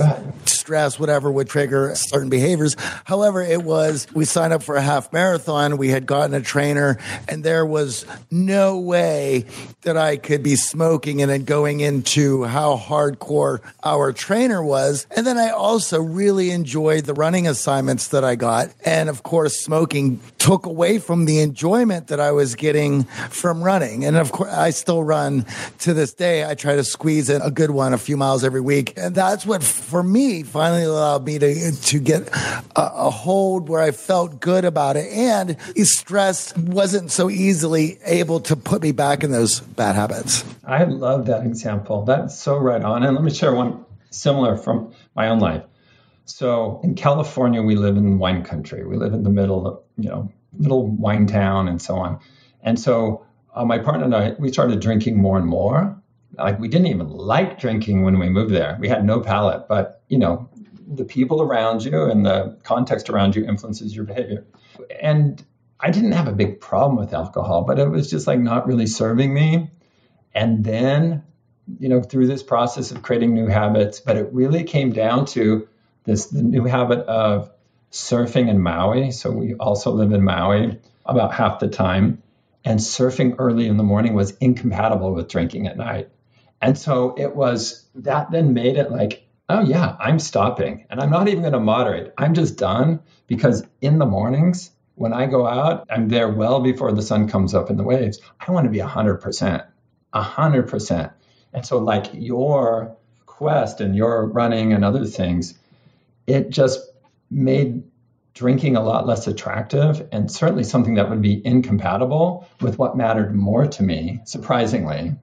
Stress, whatever would trigger certain behaviors. However, it was, we signed up for a half marathon. We had gotten a trainer and there was no way that I could be smoking and then going into how hardcore our trainer was. And then I also really enjoyed the running assignments that I got. And of course, smoking took away from the enjoyment that I was getting from running. And of course, I still run to this day. I try to squeeze in a good one a few miles every week. And that's what, for me, finally allowed me to to get a, a hold where I felt good about it, and stress wasn't so easily able to put me back in those bad habits. I love that example. That's so right on. And let me share one similar from my own life. So in California, we live in wine country. We live in the middle of, you know, little wine town and so on. And so uh, my partner and I, we started drinking more and more. Like we didn't even like drinking when we moved there. We had no palate, but you know, the people around you and the context around you influences your behavior. And I didn't have a big problem with alcohol, but it was just like not really serving me. And then, you know, through this process of creating new habits, but it really came down to this the new habit of surfing in Maui. So we also live in Maui about half the time. And surfing early in the morning was incompatible with drinking at night. And so it was that then made it like, oh, yeah, I'm stopping and I'm not even going to moderate. I'm just done because in the mornings, when I go out, I'm there well before the sun comes up in the waves. I want to be 100%, 100%. And so, like your quest and your running and other things, it just made drinking a lot less attractive and certainly something that would be incompatible with what mattered more to me, surprisingly.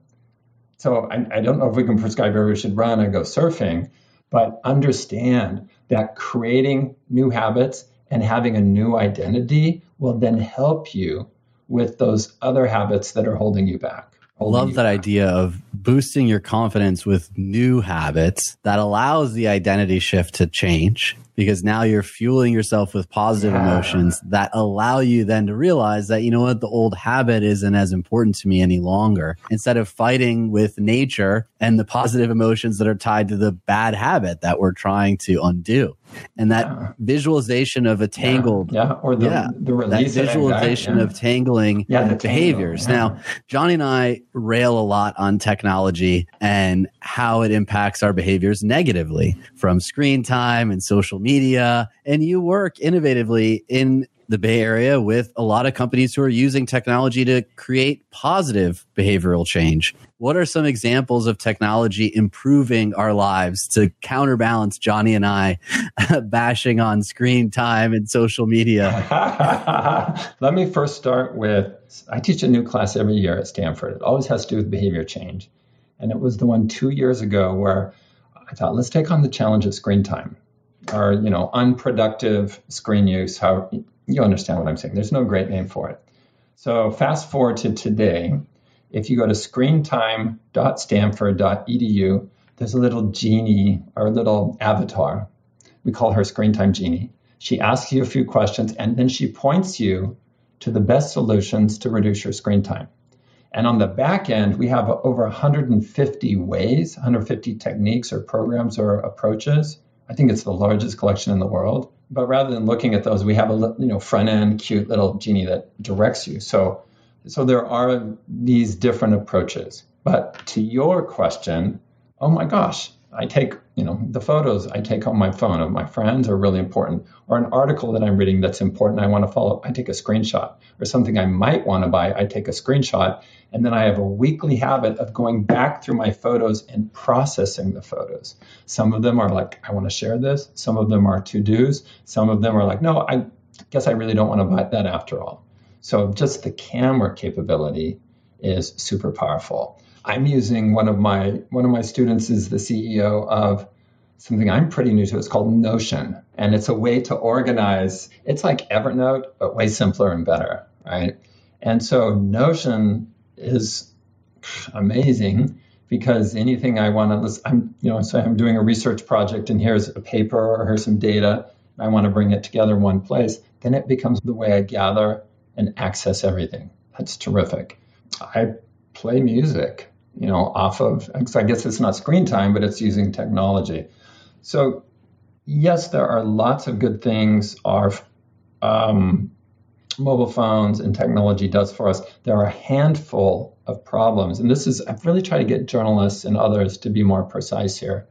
So I, I don't know if we can prescribe everybody should run or go surfing, but understand that creating new habits and having a new identity will then help you with those other habits that are holding you back. Holding Love you that back. idea of boosting your confidence with new habits that allows the identity shift to change because now you're fueling yourself with positive Yeah. emotions that allow you then to realize that, you know what, the old habit isn't as important to me any longer. Instead of fighting with nature and the positive emotions that are tied to the bad habit that we're trying to undo. And that Yeah. visualization of a tangled Yeah, or the, yeah, the that release of visualization of tangling Yeah, tangle, behaviors. yeah. Now, Johnny and I rail a lot on technology and how it impacts our behaviors negatively from screen time and social media. And you work innovatively in the Bay Area with a lot of companies who are using technology to create positive behavioral change. What are some examples of technology improving our lives to counterbalance Johnny and I bashing on screen time and social media? Let me first start with I teach a new class every year at Stanford. It always has to do with behavior change. And it was the one two years ago where I thought, let's take on the challenge of screen time or, you know, unproductive screen use. How you understand what I'm saying. There's no great name for it. So fast forward to today. If you go to screentime.stanford.edu, there's a little genie or a little avatar. We call her Screen Time Genie. She asks you a few questions and then she points you to the best solutions to reduce your screen time. And on the back end, we have over 150 ways, 150 techniques or programs or approaches. I think it's the largest collection in the world. But rather than looking at those, we have a you know front end cute little genie that directs you. So so there are these different approaches. But to your question, oh my gosh, I take, you know, the photos I take on my phone of my friends are really important. Or an article that I'm reading that's important, I want to follow I take a screenshot. Or something I might want to buy, I take a screenshot. And then I have a weekly habit of going back through my photos and processing the photos. Some of them are like, I want to share this. Some of them are to dos. Some of them are like, no, I guess I really don't want to buy that after all. So just the camera capability is super powerful. I'm using one of my one of my students is the CEO of something I'm pretty new to. It's called Notion, and it's a way to organize. It's like Evernote, but way simpler and better, right? And so Notion is amazing because anything I want to list, I'm you know, so I'm doing a research project, and here's a paper or here's some data. I want to bring it together in one place. Then it becomes the way I gather and access everything. That's terrific. I play music, you know, off of, I guess it's not screen time, but it's using technology. So, yes, there are lots of good things our um, mobile phones and technology does for us. There are a handful of problems. And this is, I've really tried to get journalists and others to be more precise here.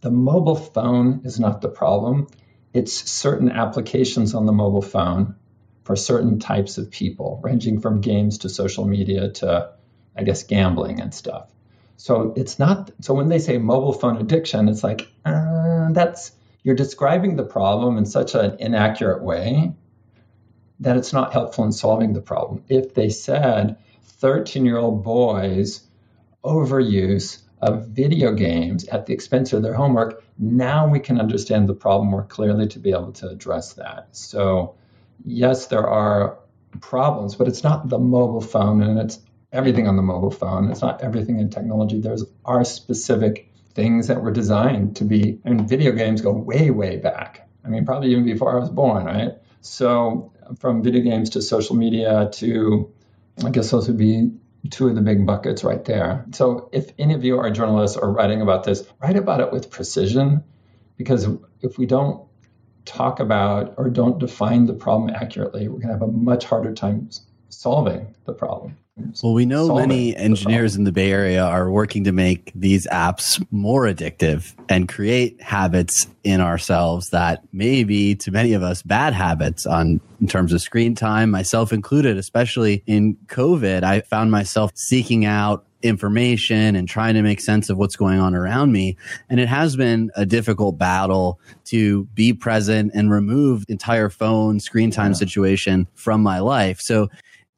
The mobile phone is not the problem, it's certain applications on the mobile phone for certain types of people, ranging from games to social media to, I guess, gambling and stuff. So it's not. So when they say mobile phone addiction, it's like uh, that's you're describing the problem in such an inaccurate way that it's not helpful in solving the problem. If they said 13 year old boys overuse of video games at the expense of their homework, now we can understand the problem more clearly to be able to address that. So, yes, there are problems, but it's not the mobile phone and it's everything on the mobile phone. It's not everything in technology. There's our specific things that were designed to be, I mean, video games go way, way back. I mean, probably even before I was born, right? So, from video games to social media to, I guess those would be two of the big buckets right there. So, if any of you are journalists or writing about this, write about it with precision because if we don't talk about or don't define the problem accurately, we're going to have a much harder time solving the problem. Well, we know many engineers in the Bay Area are working to make these apps more addictive and create habits in ourselves that may be to many of us bad habits on in terms of screen time, myself included, especially in COVID. I found myself seeking out information and trying to make sense of what's going on around me. And it has been a difficult battle to be present and remove entire phone screen time yeah. situation from my life. So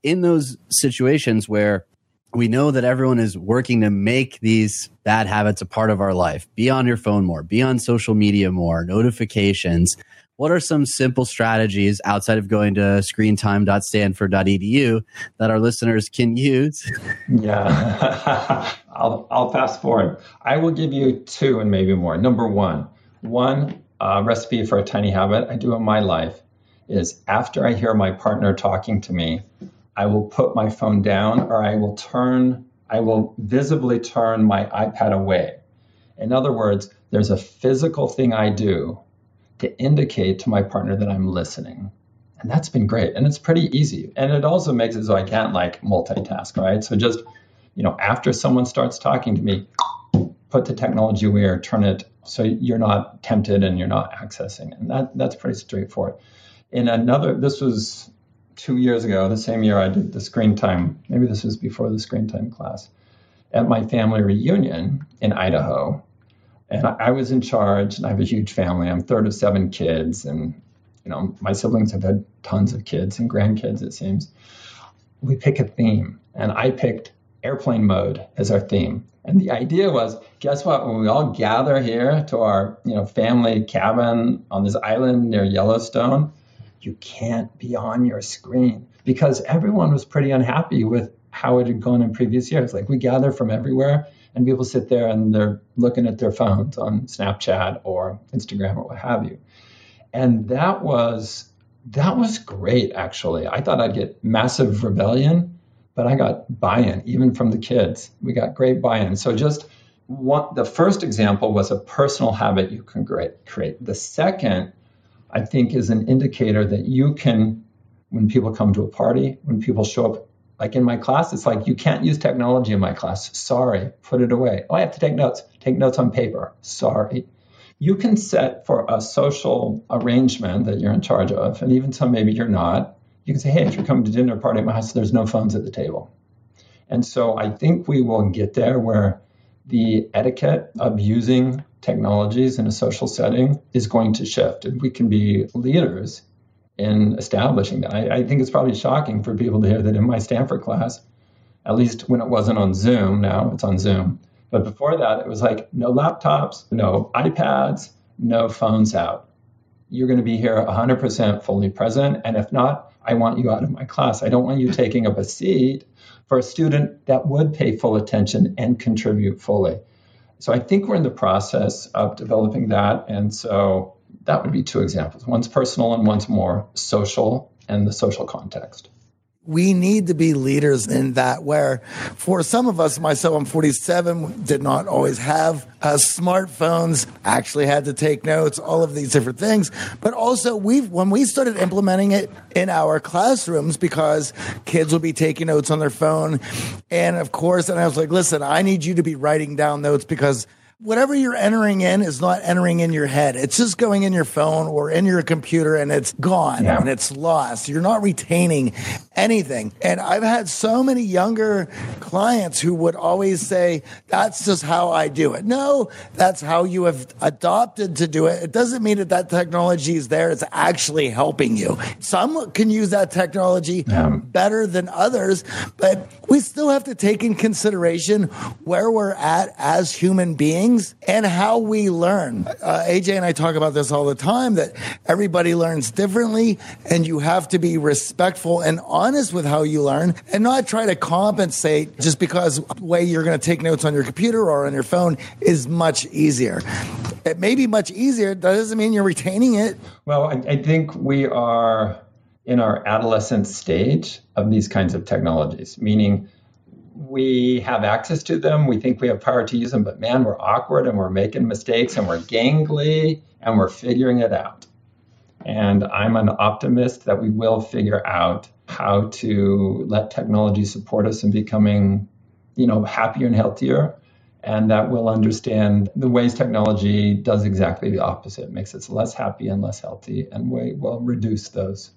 in those situations where we know that everyone is working to make these bad habits a part of our life. Be on your phone more, be on social media more, notifications. What are some simple strategies outside of going to screentime.stanford.edu that our listeners can use? Yeah, I'll, I'll fast forward. I will give you two and maybe more. Number one, one uh, recipe for a tiny habit I do in my life is after I hear my partner talking to me, I will put my phone down or I will turn, I will visibly turn my iPad away. In other words, there's a physical thing I do to indicate to my partner that I'm listening. And that's been great. And it's pretty easy. And it also makes it so I can't like multitask, right? So just, you know, after someone starts talking to me, put the technology away or turn it so you're not tempted and you're not accessing. And that that's pretty straightforward. In another, this was two years ago, the same year I did the screen time, maybe this was before the screen time class, at my family reunion in Idaho. And I, I was in charge, and I have a huge family. I'm third of seven kids, and you know my siblings have had tons of kids and grandkids. It seems. We pick a theme, and I picked airplane mode as our theme. And the idea was, guess what? When we all gather here to our, you know, family cabin on this island near Yellowstone, you can't be on your screen because everyone was pretty unhappy with how it had gone in previous years. Like we gather from everywhere and people sit there and they're looking at their phones on Snapchat or Instagram or what have you. And that was that was great actually. I thought I'd get massive rebellion, but I got buy-in even from the kids. We got great buy-in. So just one, the first example was a personal habit you can create. The second I think is an indicator that you can, when people come to a party, when people show up, like in my class, it's like, you can't use technology in my class. Sorry, put it away. Oh, I have to take notes. Take notes on paper. Sorry. You can set for a social arrangement that you're in charge of, and even some maybe you're not. You can say, hey, if you're coming to dinner party at my house, there's no phones at the table. And so I think we will get there where the etiquette of using technologies in a social setting is going to shift. And we can be leaders in establishing that. I, I, think it's probably shocking for people to hear that in my Stanford class, at least when it wasn't on Zoom, now it's on Zoom. But before that, it was like no laptops, no iPads, no phones out. You're going to be here 100% fully present. And if not, I want you out of my class. I don't want you taking up a seat for a student that would pay full attention and contribute fully. So I think we're in the process of developing that. And so that would be two examples. One's personal and one's more social and the social context we need to be leaders in that where for some of us myself i'm 47 did not always have uh, smartphones actually had to take notes all of these different things. But also we've when we started implementing it in our classrooms because kids would be taking notes on their phone and of course and i was like listen i need you to be writing down notes because whatever you're entering in is not entering in your head. It's just going in your phone or in your computer and it's gone yeah. and it's lost. You're not retaining anything. And I've had so many younger clients who would always say, that's just how I do it. No, that's how you have adopted to do it. It doesn't mean that that technology is there. It's actually helping you. Some can use that technology yeah. better than others, but we still have to take in consideration where we're at as human beings and how we learn. Uh, AJ and I talk about this all the time that everybody learns differently and you have to be respectful and honest with how you learn and not try to compensate just because the way you're going to take notes on your computer or on your phone is much easier. It may be much easier. That doesn't mean you're retaining it. Well, I, I think we are in our adolescent stage of these kinds of technologies, meaning we have access to them. We think we have power to use them, but man, we're awkward and we're making mistakes and we're gangly and we're figuring it out. And I'm an optimist that we will figure out how to let technology support us in becoming, you know, happier and healthier. And that we'll understand the ways technology does exactly the opposite, makes us less happy and less healthy, and we will reduce those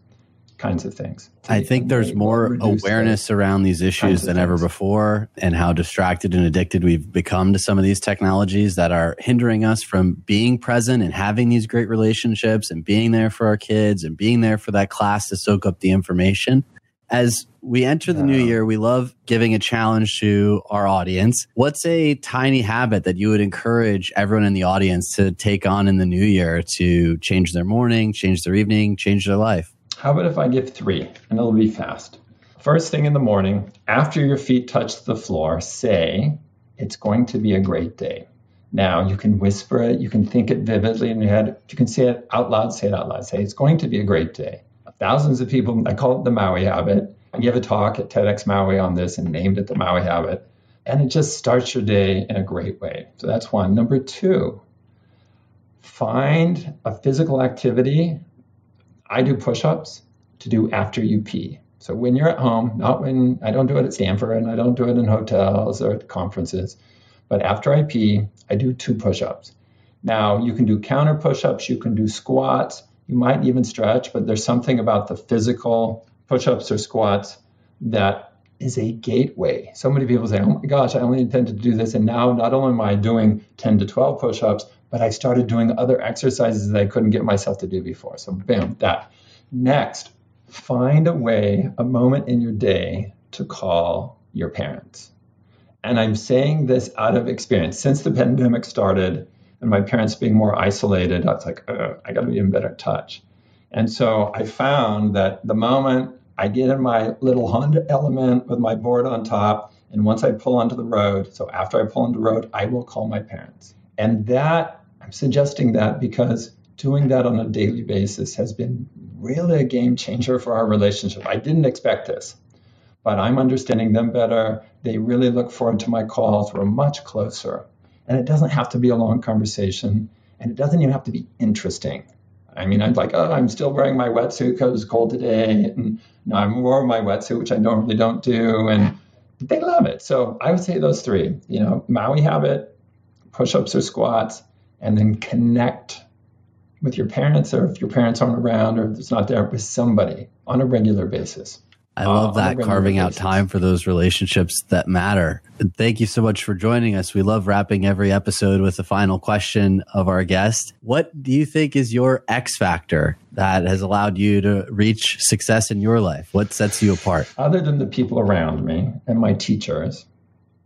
kinds of things. I think there's more awareness around these issues than ever before and how distracted and addicted we've become to some of these technologies that are hindering us from being present and having these great relationships and being there for our kids and being there for that class to soak up the information. As we enter the new year, we love giving a challenge to our audience. What's a tiny habit that you would encourage everyone in the audience to take on in the new year to change their morning, change their evening, change their life? How about if I give three and it'll be fast? First thing in the morning, after your feet touch the floor, say, It's going to be a great day. Now, you can whisper it, you can think it vividly in your head. You can say it out loud, say it out loud. Say, It's going to be a great day. Thousands of people, I call it the Maui habit. I gave a talk at TEDx Maui on this and named it the Maui habit. And it just starts your day in a great way. So that's one. Number two, find a physical activity I do push ups to do after you pee. So when you're at home, not when I don't do it at Stanford and I don't do it in hotels or at conferences, but after I pee, I do two push ups. Now you can do counter push ups, you can do squats, you might even stretch, but there's something about the physical push ups or squats that is a gateway. So many people say, oh my gosh, I only intended to do this. And now not only am I doing 10 to 12 push ups, but I started doing other exercises that I couldn't get myself to do before. So, bam, that. Next, find a way, a moment in your day to call your parents. And I'm saying this out of experience. Since the pandemic started and my parents being more isolated, I was like, I got to be in better touch. And so I found that the moment I get in my little Honda element with my board on top, and once I pull onto the road, so after I pull onto the road, I will call my parents. And that, I'm suggesting that because doing that on a daily basis has been really a game changer for our relationship. I didn't expect this, but I'm understanding them better. They really look forward to my calls. We're much closer. And it doesn't have to be a long conversation, and it doesn't even have to be interesting. I mean, I'm like, oh, I'm still wearing my wetsuit because it's cold today. And now I'm wearing my wetsuit, which I normally don't do. And they love it. So I would say those three, you know, Maui habit, push ups or squats, and then connect with your parents, or if your parents aren't around or it's not there, with somebody on a regular basis. I love that carving out time for those relationships that matter. Thank you so much for joining us. We love wrapping every episode with the final question of our guest. What do you think is your X factor that has allowed you to reach success in your life? What sets you apart? Other than the people around me and my teachers,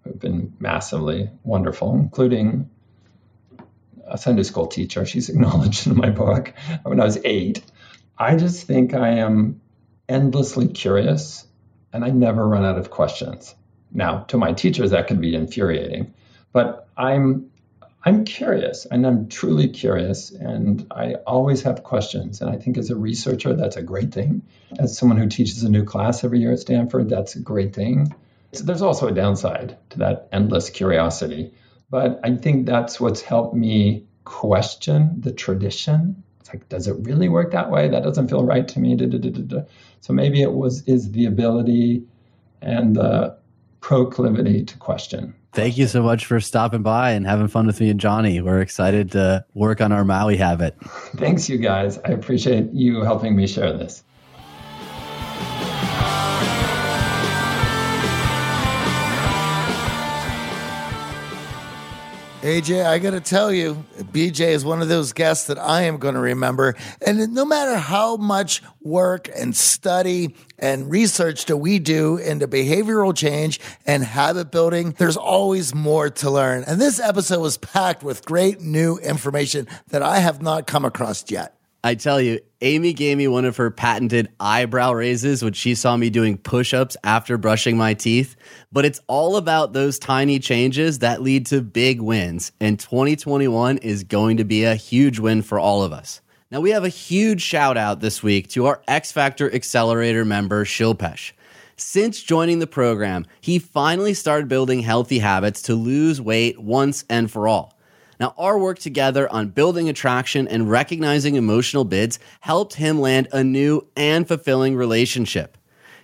who've been massively wonderful, including a Sunday school teacher. She's acknowledged in my book when I was eight. I just think I am endlessly curious and I never run out of questions. Now, to my teachers, that can be infuriating, but I'm I'm curious and I'm truly curious and I always have questions. And I think as a researcher, that's a great thing. As someone who teaches a new class every year at Stanford, that's a great thing. So there's also a downside to that endless curiosity. But I think that's what's helped me question the tradition. It's like, does it really work that way? That doesn't feel right to me. Da, da, da, so maybe it was is the ability and the proclivity to question. Thank you so much for stopping by and having fun with me and Johnny. We're excited to work on our Maui habit. Thanks, you guys. I appreciate you helping me share this. AJ, I got to tell you, BJ is one of those guests that I am going to remember. And no matter how much work and study and research that we do into behavioral change and habit building, there's always more to learn. And this episode was packed with great new information that I have not come across yet. I tell you, Amy gave me one of her patented eyebrow raises when she saw me doing push ups after brushing my teeth. But it's all about those tiny changes that lead to big wins. And 2021 is going to be a huge win for all of us. Now, we have a huge shout out this week to our X Factor Accelerator member, Shilpesh. Since joining the program, he finally started building healthy habits to lose weight once and for all. Now, our work together on building attraction and recognizing emotional bids helped him land a new and fulfilling relationship.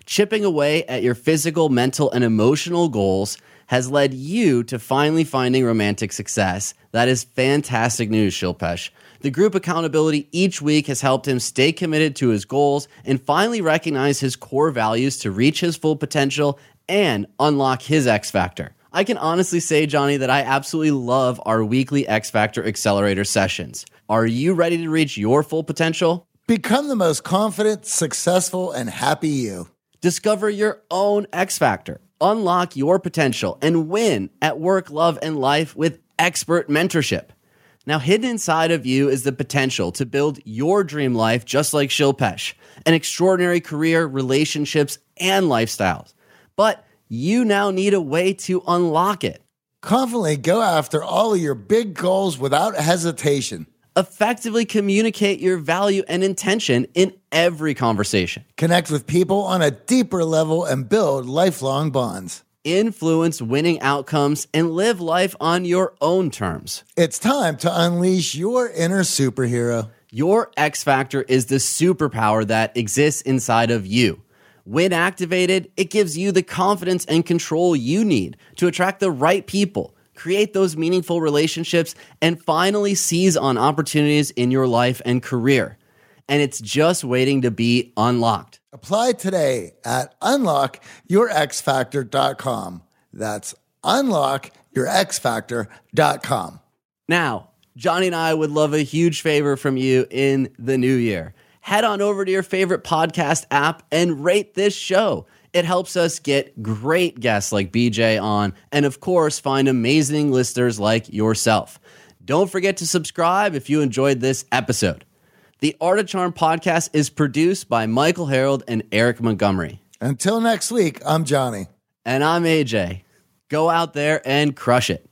Chipping away at your physical, mental, and emotional goals has led you to finally finding romantic success. That is fantastic news, Shilpesh. The group accountability each week has helped him stay committed to his goals and finally recognize his core values to reach his full potential and unlock his X factor. I can honestly say, Johnny, that I absolutely love our weekly X Factor Accelerator sessions. Are you ready to reach your full potential? Become the most confident, successful, and happy you. Discover your own X Factor, unlock your potential, and win at work, love, and life with expert mentorship. Now, hidden inside of you is the potential to build your dream life just like Shilpesh, an extraordinary career, relationships, and lifestyles. But you now need a way to unlock it. Confidently go after all of your big goals without hesitation. Effectively communicate your value and intention in every conversation. Connect with people on a deeper level and build lifelong bonds. Influence winning outcomes and live life on your own terms. It's time to unleash your inner superhero. Your X Factor is the superpower that exists inside of you. When activated, it gives you the confidence and control you need to attract the right people, create those meaningful relationships, and finally seize on opportunities in your life and career. And it's just waiting to be unlocked. Apply today at unlockyourxfactor.com. That's unlockyourxfactor.com. Now, Johnny and I would love a huge favor from you in the new year head on over to your favorite podcast app and rate this show. It helps us get great guests like BJ on, and of course, find amazing listeners like yourself. Don't forget to subscribe if you enjoyed this episode. The Art of Charm podcast is produced by Michael Harold and Eric Montgomery. Until next week, I'm Johnny. And I'm AJ. Go out there and crush it.